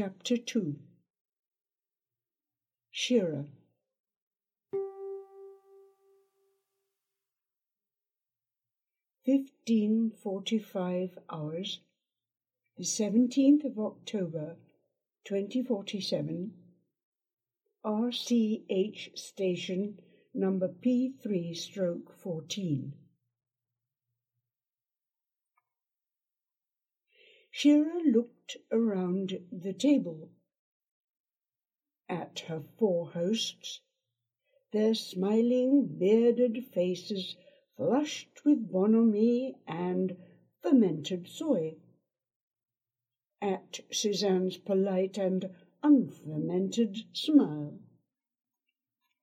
Chapter 2 Shira Fifteen forty-five hours, the seventeenth of October, twenty forty-seven. RCH station number P3 stroke 14. Shira looked around the table. At her four hosts, their smiling, bearded faces flushed with bonhomie and fermented soy, at Suzanne's polite and unfermented smile,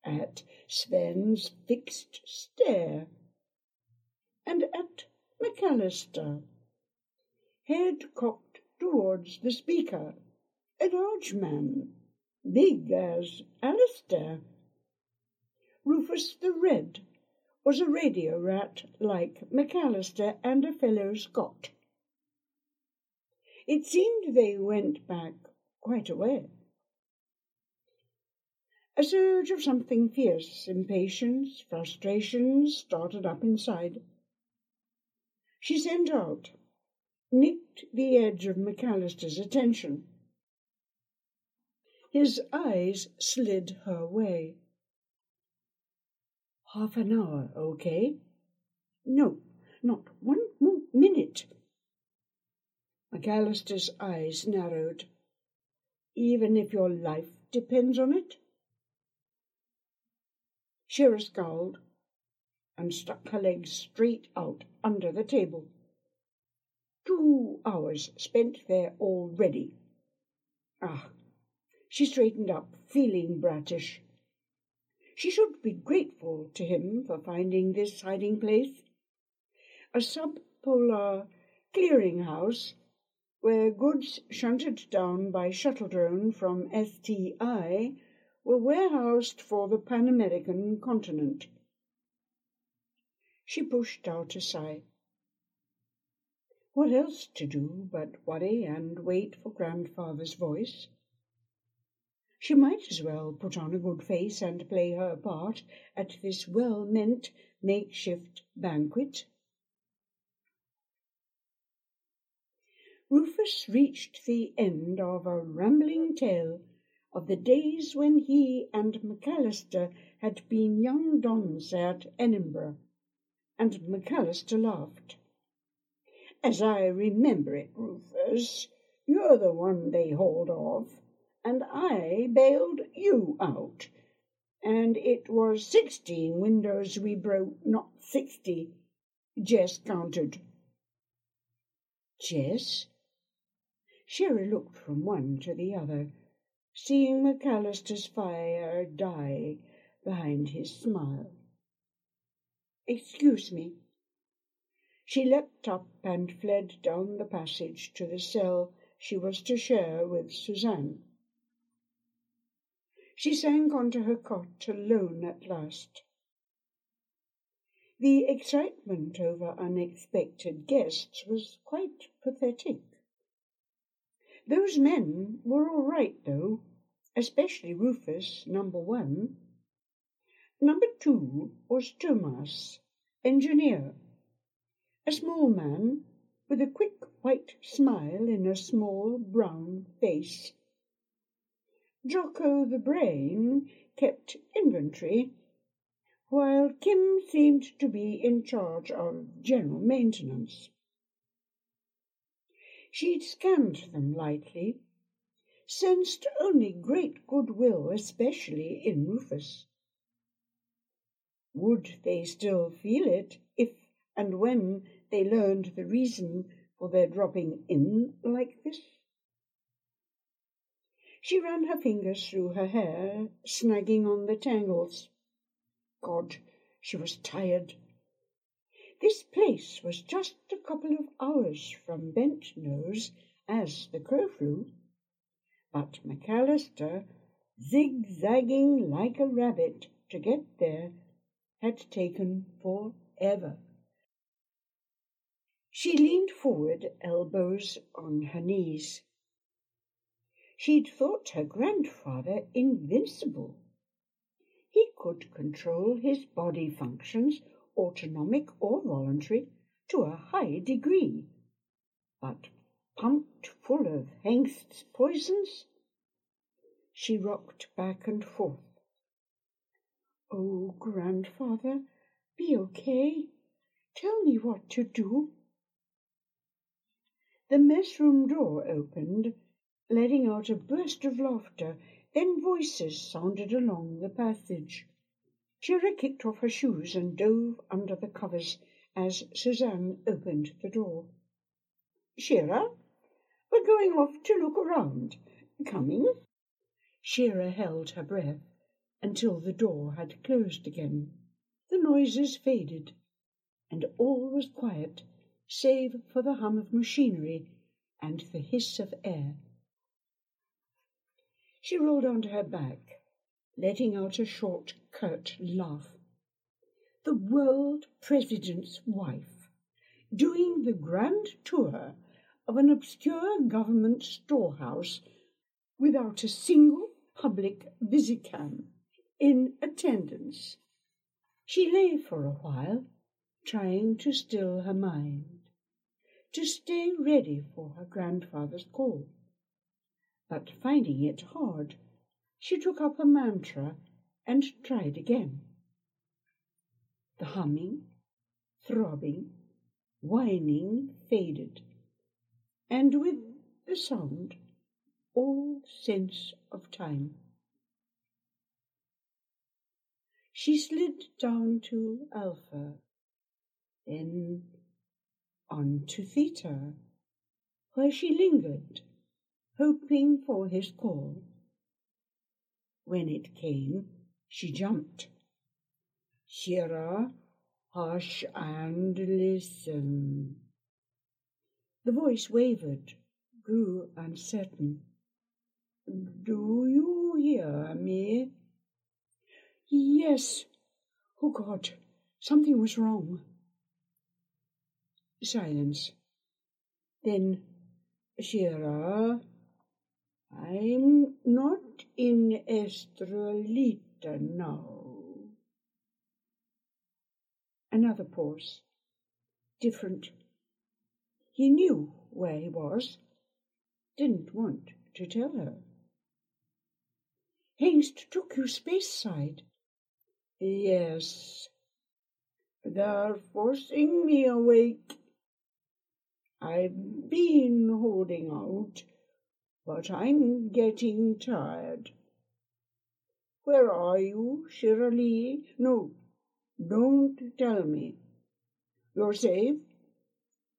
at Sven's fixed stare, and at McAllister. Head cocked towards the speaker, a large man, big as Alistair. Rufus the Red was a radio rat like McAllister and a fellow Scot. It seemed they went back quite a way. A surge of something fierce, impatience, frustration started up inside. She sent out nicked the edge of McAllister's attention. His eyes slid her way. Half an hour, okay? No, not one more minute. McAllister's eyes narrowed. Even if your life depends on it? Shira scowled and stuck her legs straight out under the table. Two hours spent there already. Ah, she straightened up, feeling brattish. She should be grateful to him for finding this hiding place. A subpolar clearinghouse where goods shunted down by shuttle drone from STI were warehoused for the Pan American continent. She pushed out a sigh. What else to do but worry and wait for grandfather's voice? She might as well put on a good face and play her part at this well-meant makeshift banquet. Rufus reached the end of a rambling tale of the days when he and McAllister had been young dons at Edinburgh, and McAllister laughed. As I remember it, Rufus, you're the one they hauled off, and I bailed you out. And it was sixteen windows we broke, not sixty. Jess counted. Jess? Shearer looked from one to the other, seeing McAllister's fire die behind his smile. Excuse me, she leapt up and fled down the passage to the cell she was to share with Suzanne. She sank onto her cot alone at last. The excitement over unexpected guests was quite pathetic. Those men were all right, though, especially Rufus, number one. Number two was Thomas, engineer a small man with a quick white smile in a small brown face. Jocko the Brain kept inventory, while Kim seemed to be in charge of general maintenance. She'd scanned them lightly, sensed only great goodwill, especially in Rufus. Would they still feel it if and when they learned the reason for their dropping in like this? She ran her fingers through her hair, snagging on the tangles. God, she was tired. This place was just a couple of hours from Bent Nose as the crow flew, but McAllister, zigzagging like a rabbit to get there, had taken forever. She leaned forward, elbows on her knees. She'd thought her grandfather invincible. He could control his body functions, autonomic or voluntary, to a high degree. But pumped full of Hengst's poisons? She rocked back and forth. Oh, grandfather, be okay. Tell me what to do. The mess room door opened, letting out a burst of laughter. Then voices sounded along the passage. Shira kicked off her shoes and dove under the covers as Suzanne opened the door. Shira, we're going off to look around. Coming? Shira held her breath until the door had closed again. The noises faded, and all was quiet save for the hum of machinery and the hiss of air. She rolled onto her back, letting out a short, curt laugh. The world president's wife, doing the grand tour of an obscure government storehouse without a single public visicam in attendance. She lay for a while, trying to still her mind, to stay ready for her grandfather's call. But finding it hard, she took up a mantra and tried again. The humming, throbbing, whining faded, and with the sound all sense of time. She slid down to Alpha then on to Theta, where she lingered, hoping for his call. When it came, she jumped. Shira, hush and listen. The voice wavered, grew uncertain. Do you hear me? Yes. Oh God, something was wrong. Silence. Then, Shira, I'm not in Estrelita now. Another pause. Different. He knew where he was. Didn't want to tell her. Hengst took you space side. Yes. They're forcing me awake. I've been holding out, but I'm getting tired. Where are you, Shirley? No, don't tell me. You're safe?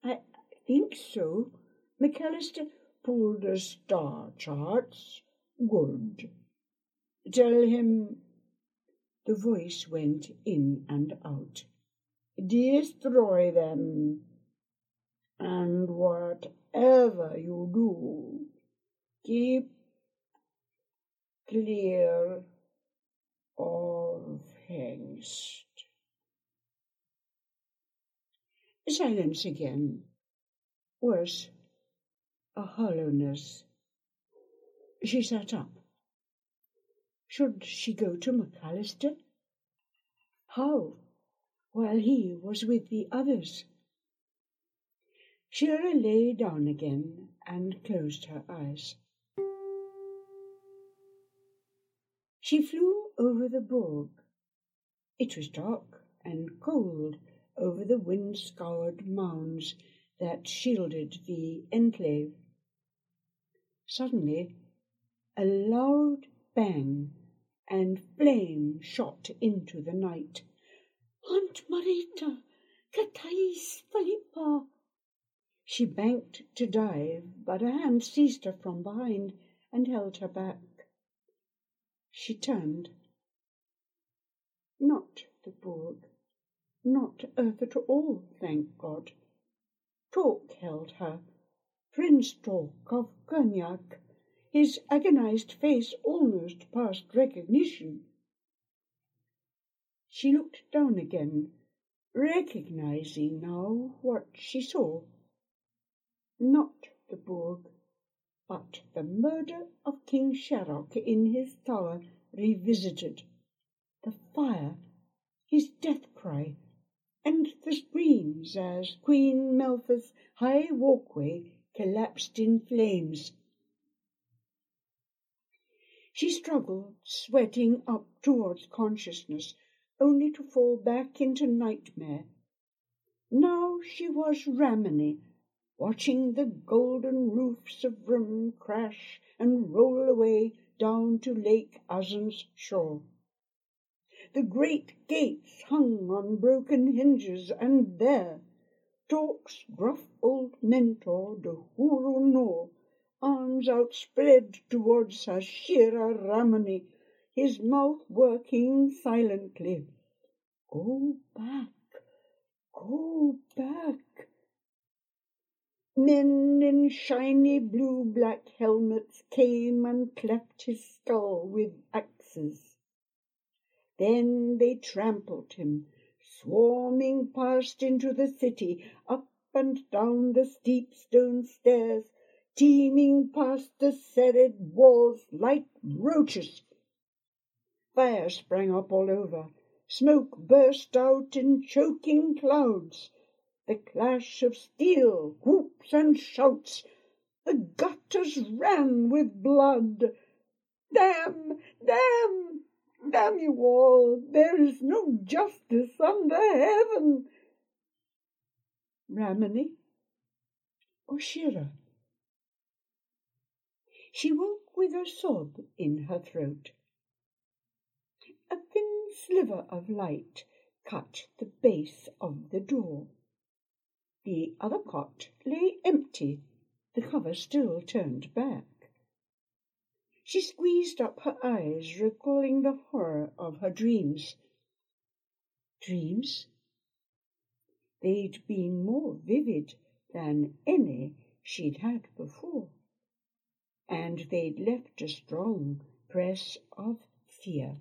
I think so. McAllister pulled the star charts. Good. Tell him. The voice went in and out. Destroy them. And whatever you do, keep clear of Hengst. Silence again. Worse, a hollowness. She sat up. Should she go to McAllister? How, while he was with the others? Shira lay down again and closed her eyes. She flew over the Borg. It was dark and cold over the wind-scoured mounds that shielded the enclave. Suddenly, a loud bang and flame shot into the night. Aunt Marita, Katais Philippa, she banked to dive, but a hand seized her from behind and held her back. She turned. Not the Borg, not Earth at all, thank God. Talk held her, Prince Talk of Cognac, his agonized face almost past recognition. She looked down again, recognizing now what she saw not the Borg, but the murder of King Sharok in his tower revisited, the fire, his death cry, and the screams as Queen Melfa's high walkway collapsed in flames. She struggled, sweating up towards consciousness, only to fall back into nightmare. Now she was Ramini, watching the golden roofs of Vrim crash and roll away down to Lake Azan's shore. The great gates hung on broken hinges, and there, Talks gruff old mentor, the Nur, arms outspread towards her Shira Ramani, his mouth working silently. Go back, go back. Men in shiny blue black helmets came and cleft his skull with axes. Then they trampled him, swarming past into the city, up and down the steep stone stairs, teeming past the serried walls like roaches. Fire sprang up all over. Smoke burst out in choking clouds. The clash of steel, whoops and shouts. The gutters ran with blood. Damn! Damn! Damn you all! There is no justice under heaven. Ramini or Shira? She woke with a sob in her throat. A thin sliver of light cut the base of the door. The other cot lay empty, the cover still turned back. She squeezed up her eyes, recalling the horror of her dreams. Dreams? They'd been more vivid than any she'd had before, and they'd left a strong press of fear.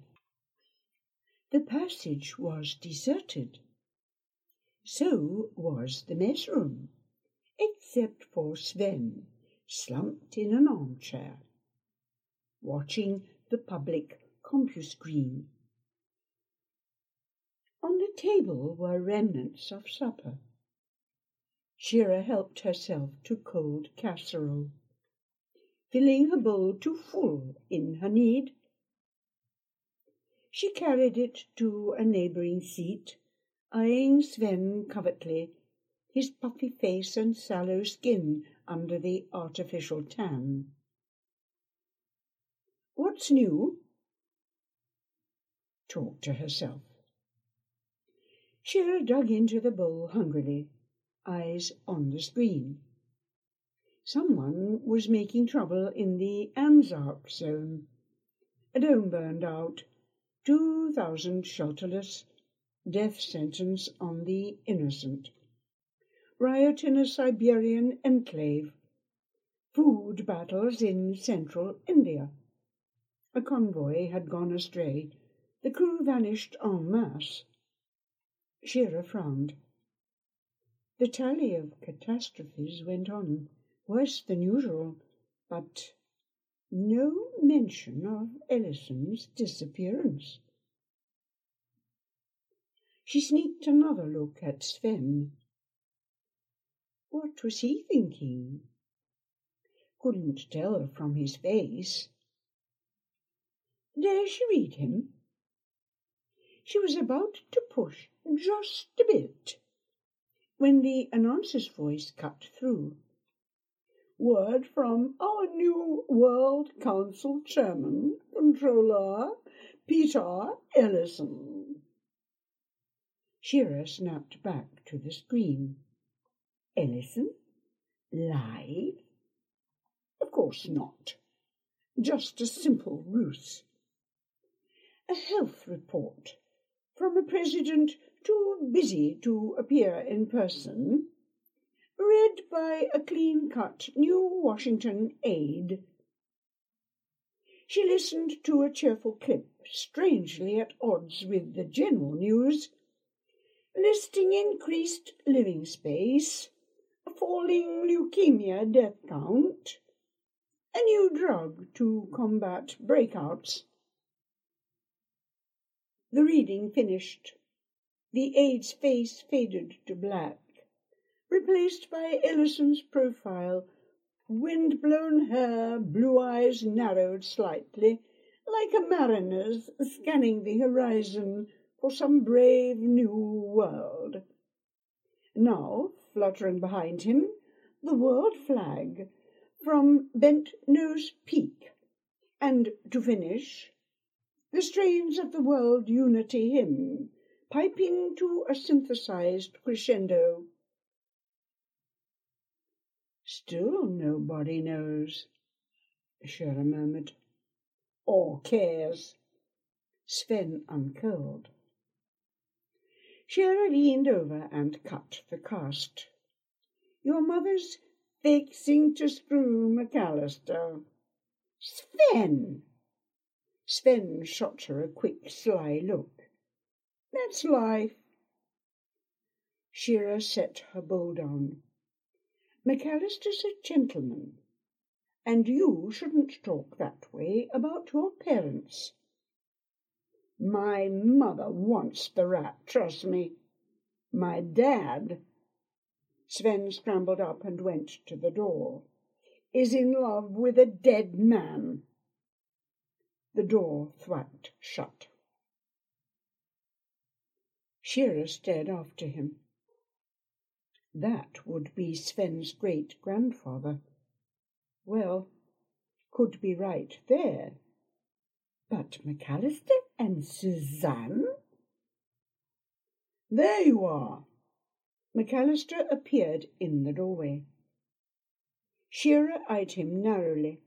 The passage was deserted. So was the mess room, except for Sven, slumped in an armchair watching the public CompuScreen. On the table were remnants of supper. Shira helped herself to cold casserole, filling her bowl to full in her need. She carried it to a neighbouring seat, eyeing Sven covertly, his puffy face and sallow skin under the artificial tan. What's new? Talk to herself. Shira dug into the bowl hungrily, eyes on the screen. Someone was making trouble in the Anzac zone. A dome burned out. Two thousand shelterless. Death sentence on the innocent. Riot in a Siberian enclave. Food battles in central India. A convoy had gone astray. The crew vanished en masse. Shira frowned. The tally of catastrophes went on, worse than usual, but no mention of Ellison's disappearance. She sneaked another look at Sven. What was he thinking? Couldn't tell from his face. Dare she read him? She was about to push just a bit when the announcer's voice cut through. Word from our new World Council Chairman, Controller Peter Ellison. Shira snapped back to the screen. Ellison? Live? Of course not. Just a simple ruse a health report from a president too busy to appear in person, read by a clean-cut New Washington aide. She listened to a cheerful clip, strangely at odds with the general news, listing increased living space, a falling leukemia death count, a new drug to combat breakouts. The reading finished. The aide's face faded to black, replaced by Ellison's profile, wind-blown hair, blue eyes narrowed slightly, like a mariner's scanning the horizon for some brave new world. Now, fluttering behind him, the world flag from Bent Nose Peak, and to finish, the strains of the World Unity Hymn, piping to a synthesized crescendo. Still nobody knows, Shira murmured, or cares. Sven uncurled. Shira leaned over and cut the cast. Your mother's fixing to screw McAllister. Sven! Sven shot her a quick, sly look. That's life. Shira set her bowl down. McAllister's a gentleman, and you shouldn't talk that way about your parents. My mother wants the rat, trust me. My dad, Sven scrambled up and went to the door, is in love with a dead man. The door thwacked shut. Shira stared after him. That would be Sven's great grandfather. Well, could be right there. But McAllister and Suzanne? There you are. McAllister appeared in the doorway. Shira eyed him narrowly.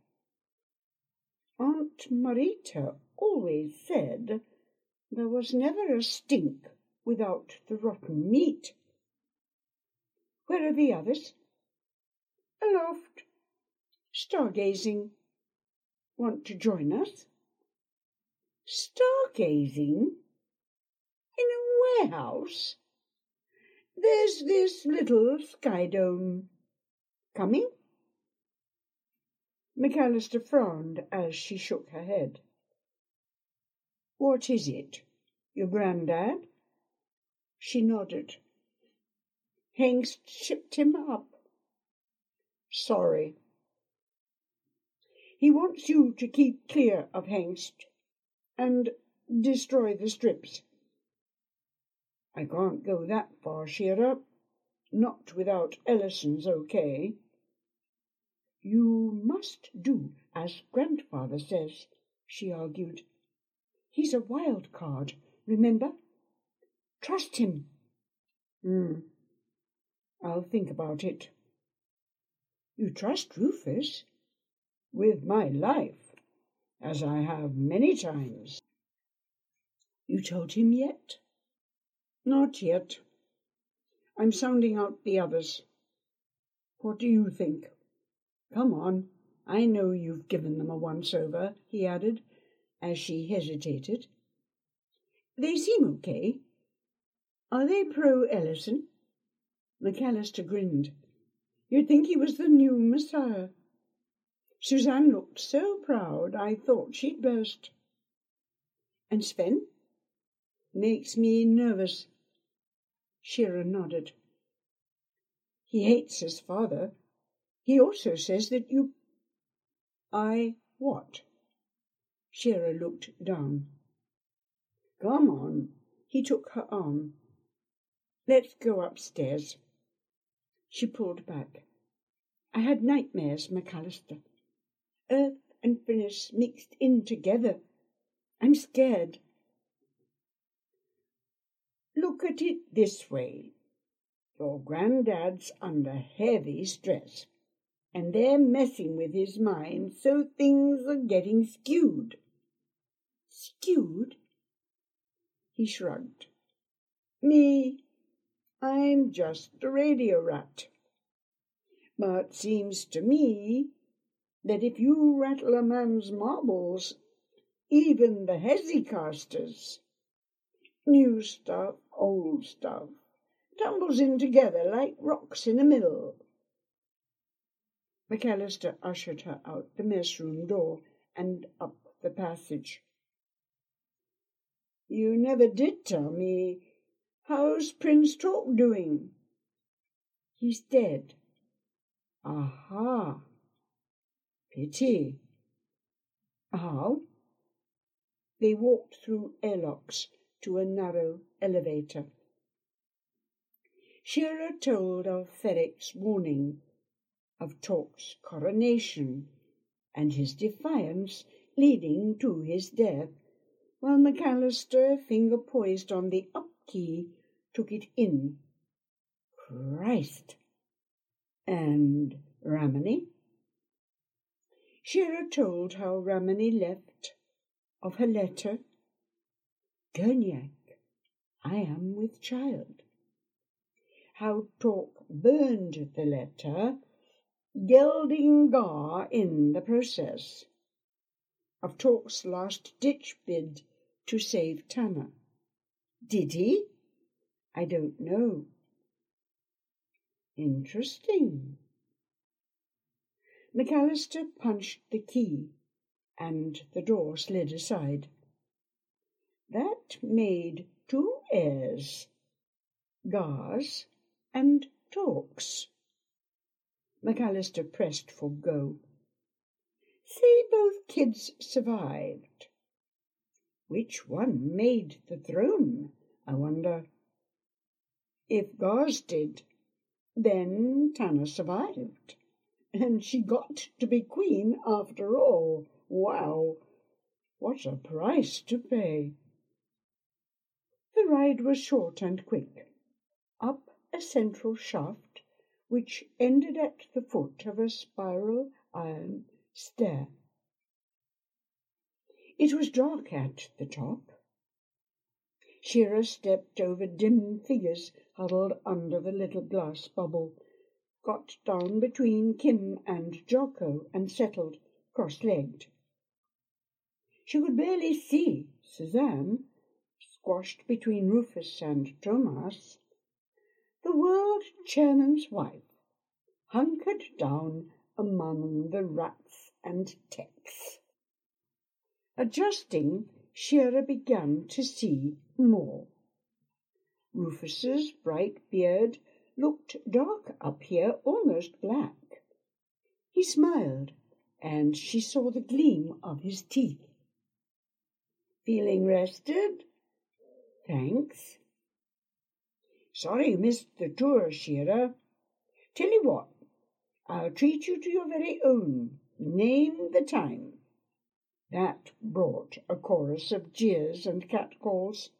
Aunt Marita always said there was never a stink without the rotten meat. Where are the others? Aloft. Stargazing. Want to join us? Stargazing? In a warehouse? There's this little sky dome. Coming? McAllister frowned as she shook her head. What is it? Your granddad? She nodded. Hengst shipped him up. Sorry. He wants you to keep clear of Hengst and destroy the strips. I can't go that far, Shira. Not without Ellison's okay. You must do as grandfather says, she argued. He's a wild card, remember? Trust him. Hmm. I'll think about it. You trust Rufus? With my life as I have many times. You told him yet? Not yet. I'm sounding out the others. What do you think? Come on, I know you've given them a once over, he added, as she hesitated. They seem okay. Are they pro Ellison? McAllister grinned. You'd think he was the new Messiah. Suzanne looked so proud I thought she'd burst. And Sven? Makes me nervous. Shira nodded. He hates his father. He also says that you... I what? Shira looked down. Come on. He took her arm. Let's go upstairs. She pulled back. I had nightmares, McAllister earth and finish mixed in together. I'm scared. Look at it this way. Your granddad's under heavy stress, and they're messing with his mind so things are getting skewed. Skewed? He shrugged. Me, I'm just a radio rat. But seems to me that if you rattle a man's marbles, even the hesycasters, new stuff, old stuff, tumbles in together like rocks in a mill. McAllister ushered her out the mess room door and up the passage. You never did tell me. How's Prince Talk doing? He's dead. Aha. Pity. How? They walked through airlocks to a narrow elevator. Shira told of Ferrick's warning, of Talk's coronation, and his defiance leading to his death, while McAllister, finger poised on the up key, took it in. Christ! And Ramony? Shira told how Ramony left, of her letter. Gurniak, I am with child. How Talk burned the letter, gelding Gar in the process. Of Talk's last ditch bid to save Tanner. Did he? I don't know. Interesting. McAllister punched the key, and the door slid aside. That made two heirs, Gars and Talks. McAllister pressed for go. Say both kids survived. Which one made the throne, I wonder? If Gars did, then Tanner survived and she got to be queen after all. Wow, what a price to pay! The ride was short and quick, up a central shaft which ended at the foot of a spiral iron stair. It was dark at the top. Shira stepped over dim figures huddled under the little glass bubble got down between Kim and Jocko and settled cross-legged. She could barely see Suzanne, squashed between Rufus and Thomas, the world chairman's wife, hunkered down among the rats and techs. Adjusting, Shira began to see more. Rufus's bright beard looked dark up here, almost black. He smiled, and she saw the gleam of his teeth. Feeling rested? Thanks. Sorry you missed the tour, Shira. Tell you what, I'll treat you to your very own. Name the time. That brought a chorus of jeers and catcalls.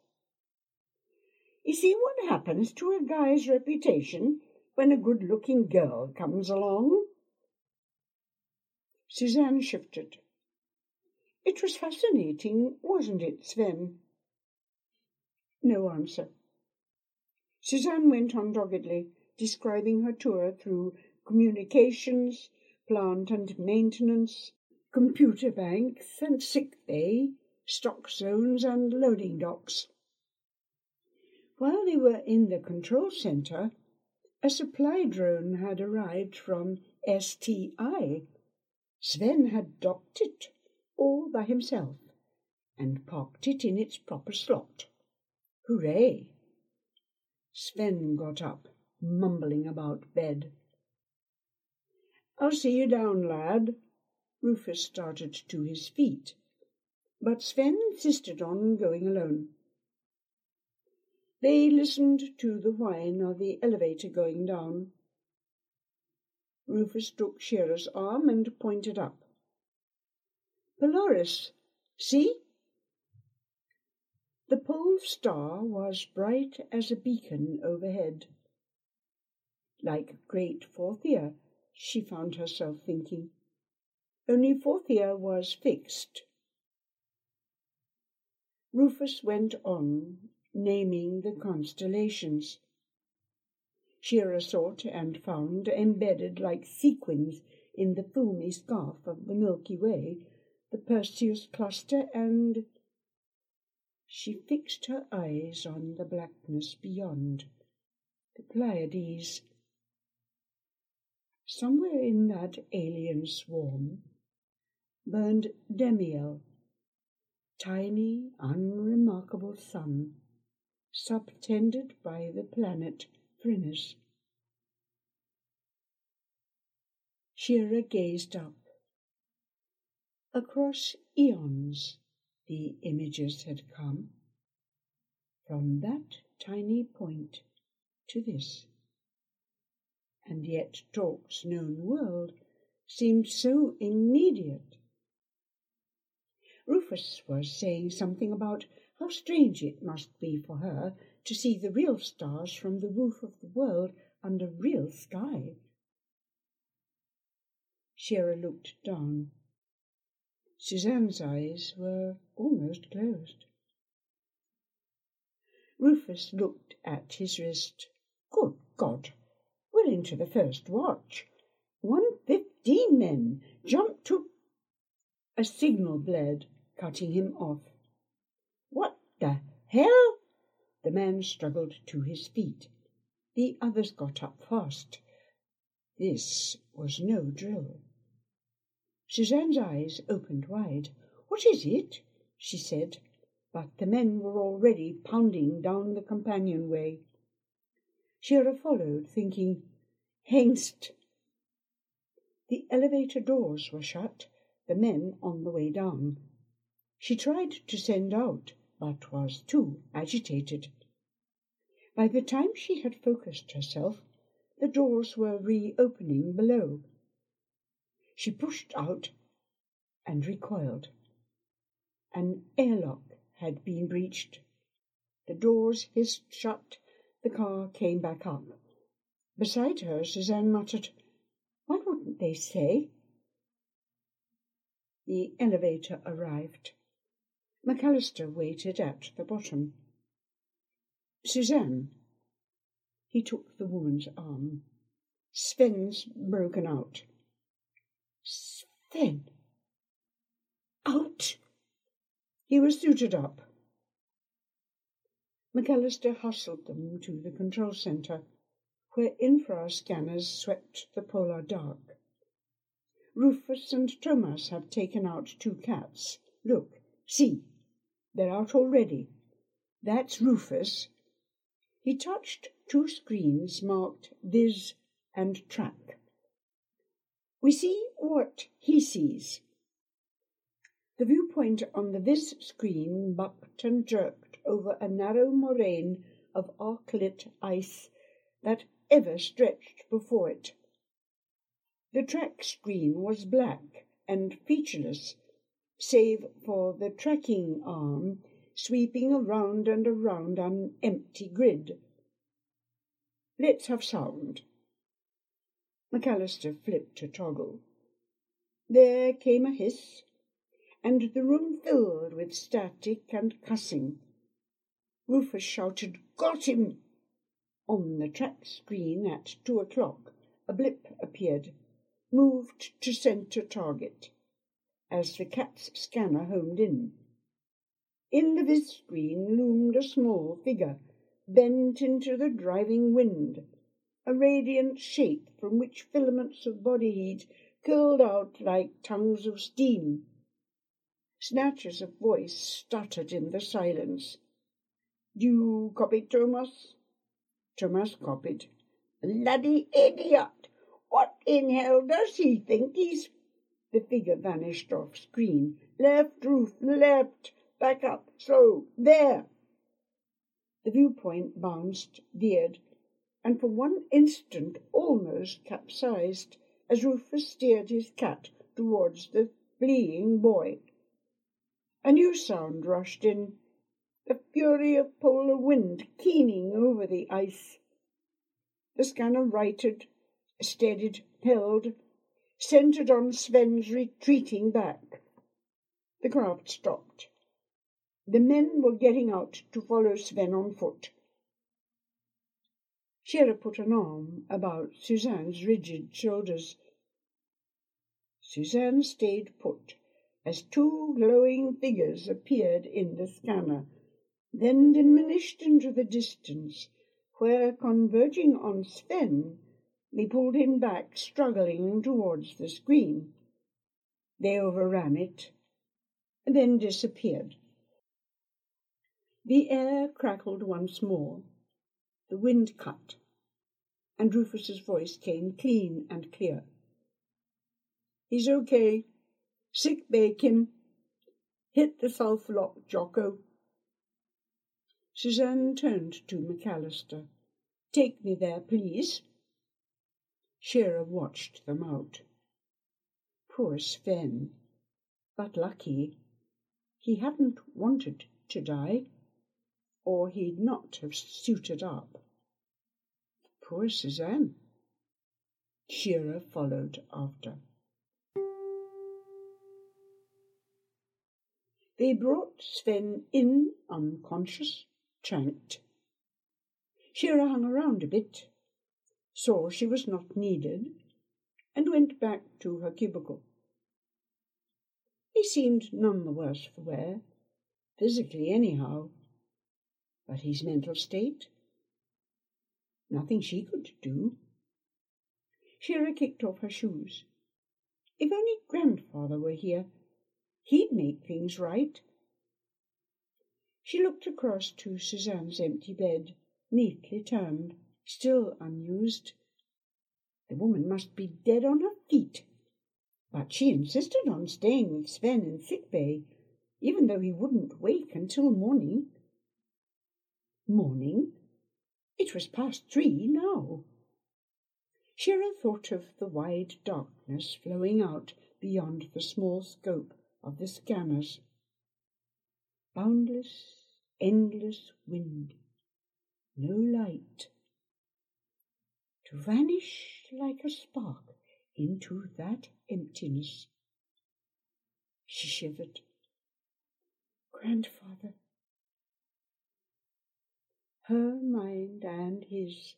You see what happens to a guy's reputation when a good-looking girl comes along? Suzanne shifted. It was fascinating, wasn't it, Sven? No answer. Suzanne went on doggedly, describing her tour through communications, plant and maintenance, computer banks and sick bay, stock zones and loading docks. While they were in the control center, a supply drone had arrived from STI. Sven had docked it all by himself and parked it in its proper slot. Hooray! Sven got up, mumbling about bed. I'll see you down, lad. Rufus started to his feet, but Sven insisted on going alone. They listened to the whine of the elevator going down. Rufus took Shira's arm and pointed up. Polaris, see? The pole star was bright as a beacon overhead. Like Great Forthia, she found herself thinking. Only Forthia was fixed. Rufus went on naming the constellations. Shira sought and found, embedded like sequins in the filmy scarf of the Milky Way, the Perseus cluster, and she fixed her eyes on the blackness beyond, the Pleiades. Somewhere in that alien swarm burned Demiel, tiny, unremarkable sun, subtended by the planet Phrynis. Shira gazed up. Across eons the images had come, from that tiny point to this. And yet Torque's known world seemed so immediate. Rufus was saying something about how strange it must be for her to see the real stars from the roof of the world under real sky. Shira looked down. Suzanne's eyes were almost closed. Rufus looked at his wrist. Good God! We're into the first watch. One fifteen men. Jump to... A signal bled, cutting him off. The hell? The man struggled to his feet. The others got up fast. This was no drill. Suzanne's eyes opened wide. What is it? she said, but the men were already pounding down the companionway. Shira followed, thinking, Hengst! The elevator doors were shut, the men on the way down. She tried to send out, but was too agitated. By the time she had focused herself, the doors were reopening below. She pushed out and recoiled. An airlock had been breached. The doors hissed shut. The car came back up. Beside her, Suzanne muttered, Why wouldn't they say? The elevator arrived. McAllister waited at the bottom. Suzanne. He took the woman's arm. Sven's broken out. Sven. Out. He was suited up. McAllister hustled them to the control center, where infra scanners swept the polar dark. Rufus and Thomas have taken out two cats. Look, see, they're out already. That's Rufus. He touched two screens marked Viz and Track. We see what he sees. The viewpoint on the Viz screen bucked and jerked over a narrow moraine of arc-lit ice that ever stretched before it. The track screen was black and featureless, save for the tracking arm sweeping around and around an empty grid. Let's have sound. McAllister flipped a toggle. There came a hiss, and the room filled with static and cussing. Rufus shouted, Got him! On the track screen at two o'clock, a blip appeared, moved to center target, as the cat's scanner homed in. In the vis screen loomed a small figure, bent into the driving wind, a radiant shape from which filaments of body heat curled out like tongues of steam. Snatches of voice stuttered in the silence. You copy, Thomas? Thomas copied. Bloody idiot! What in hell does he think he's... The figure vanished off screen. Left roof, left, back up, slow, there. The viewpoint bounced, veered, and for one instant almost capsized as Rufus steered his cat towards the fleeing boy. A new sound rushed in, the fury of polar wind keening over the ice. The scanner righted, steadied, held, centered on Sven's retreating back. The craft stopped. The men were getting out to follow Sven on foot. Shira put an arm about Suzanne's rigid shoulders. Suzanne stayed put as two glowing figures appeared in the scanner, then diminished into the distance, where, converging on Sven, They pulled him back, struggling towards the screen. They overran it, and then disappeared. The air crackled once more. The wind cut, and Rufus's voice came clean and clear. He's okay. Sick bay, Kim. Hit the south lock, Jocko. Suzanne turned to McAllister. Take me there, please. Shira watched them out. Poor Sven. But lucky. He hadn't wanted to die, or he'd not have suited up. Poor Suzanne. Shira followed after. They brought Sven in unconscious, tranked. Shira hung around a bit, saw she was not needed, and went back to her cubicle. He seemed none the worse for wear, physically anyhow, but his mental state? Nothing she could do. Shira kicked off her shoes. If only grandfather were here, he'd make things right. She looked across to Suzanne's empty bed, neatly turned, still unused. The woman must be dead on her feet. But she insisted on staying with Sven in sick bay, even though he wouldn't wake until morning. Morning? It was past three now. Shira thought of the wide darkness flowing out beyond the small scope of the scanners. Boundless, endless wind, no light. To vanish like a spark into that emptiness. She shivered. Grandfather. Her mind and his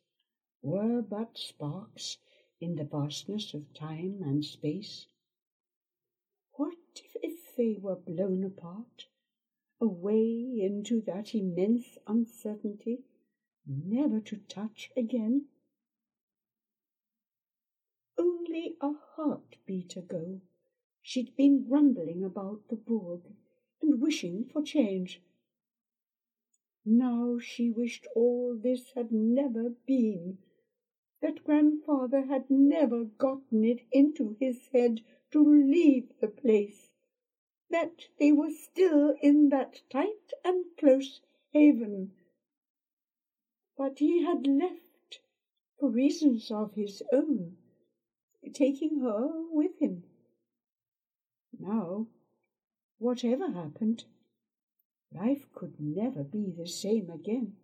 were but sparks in the vastness of time and space. What if, if they were blown apart, away into that immense uncertainty, never to touch again? Only a heartbeat ago, she'd been grumbling about the Burg and wishing for change. Now she wished all this had never been, that grandfather had never gotten it into his head to leave the place, that they were still in that tight and close haven. But he had left for reasons of his own taking her with him. Now, whatever happened, life could never be the same again.